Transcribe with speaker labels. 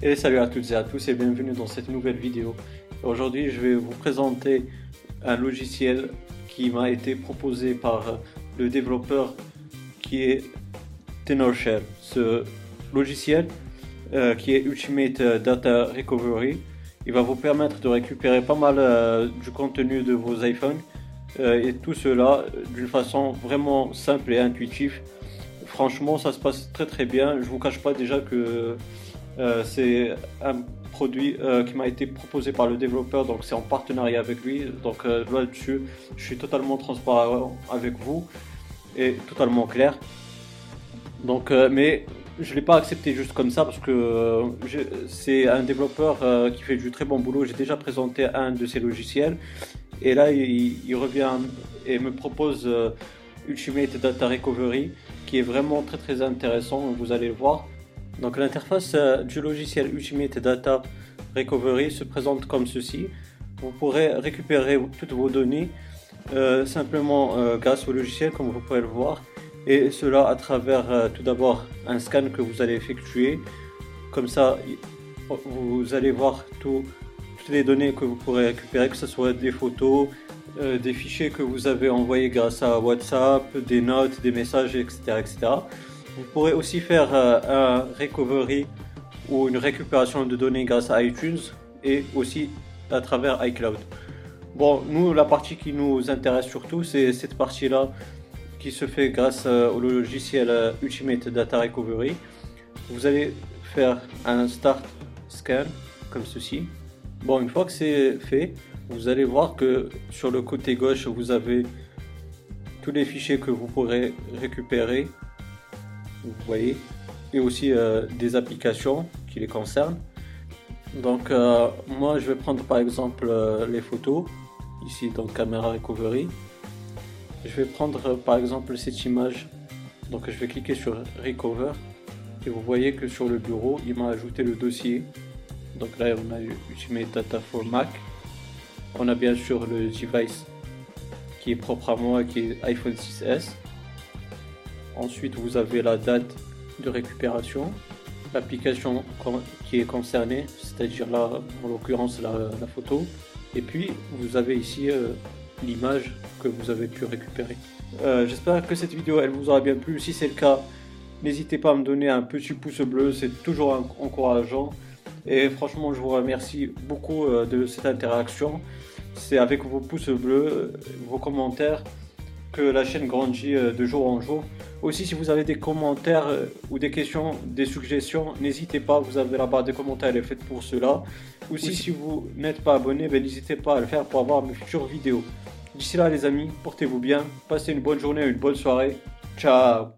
Speaker 1: Et salut à toutes et à tous et bienvenue dans cette nouvelle vidéo. Aujourd'hui je vais vous présenter un logiciel qui m'a été proposé par le développeur qui est TenorShare. Ce logiciel euh, qui est Ultimate Data Recovery, il va vous permettre de récupérer pas mal euh, du contenu de vos iPhones euh, et tout cela d'une façon vraiment simple et intuitive. Franchement ça se passe très très bien. Je vous cache pas déjà que euh, c'est un produit euh, qui m'a été proposé par le développeur, donc c'est en partenariat avec lui. Donc euh, là-dessus, je suis totalement transparent avec vous et totalement clair. Donc, mais je ne l'ai pas accepté juste comme ça parce que c'est un développeur qui fait du très bon boulot. J'ai déjà présenté un de ses logiciels et là il, revient et me propose Ultimate Data Recovery qui est vraiment très très intéressant. Vous allez le voir. Donc l'interface euh, du logiciel Ultimate Data Recovery se présente comme ceci. Vous pourrez récupérer toutes vos données euh, simplement euh, grâce au logiciel comme vous pouvez le voir et cela à travers tout d'abord un scan que vous allez effectuer. Comme ça vous allez voir toutes les données que vous pourrez récupérer, que ce soit des photos, des fichiers que vous avez envoyés grâce à WhatsApp, des notes, des messages, etc. etc. Vous pourrez aussi faire euh, un recovery ou une récupération de données grâce à iTunes et aussi à travers iCloud. Bon, nous, la partie qui nous intéresse surtout, c'est cette partie-là qui se fait grâce euh, au logiciel euh, Ultimate Data Recovery. Vous allez faire un start scan comme ceci. Bon, une fois que c'est fait, vous allez voir que sur le côté gauche, vous avez tous les fichiers que vous pourrez récupérer vous voyez, et aussi euh, des applications qui les concernent. Donc euh, moi je vais prendre par exemple euh, les photos, ici dans Camera Recovery. Je vais prendre par exemple cette image, donc je vais cliquer sur Recover et vous voyez que sur le bureau il m'a ajouté le dossier. Donc là on a Ultimate Data for Mac. On a bien sûr le device qui est propre à moi qui est iPhone 6s. Ensuite, vous avez la date de récupération, l'application qui est concernée, c'est-à-dire là, en l'occurrence, la, photo. Et puis, vous avez ici euh, l'image que vous avez pu récupérer. Euh, j'espère que cette vidéo, elle vous aura bien plu. Si c'est le cas, n'hésitez pas à me donner un petit pouce bleu, c'est toujours encourageant. Et franchement, je vous remercie beaucoup euh, de cette interaction. C'est avec vos pouces bleus, vos commentaires, que la chaîne grandit de jour en jour. Aussi, si vous avez des commentaires euh, ou des questions, des suggestions, n'hésitez pas, vous avez la barre des commentaires, elle est faite pour cela. Aussi, si vous n'êtes pas abonné, ben, n'hésitez pas à le faire pour avoir mes futures vidéos. D'ici là, les amis, portez-vous bien, passez une bonne journée, une bonne soirée. Ciao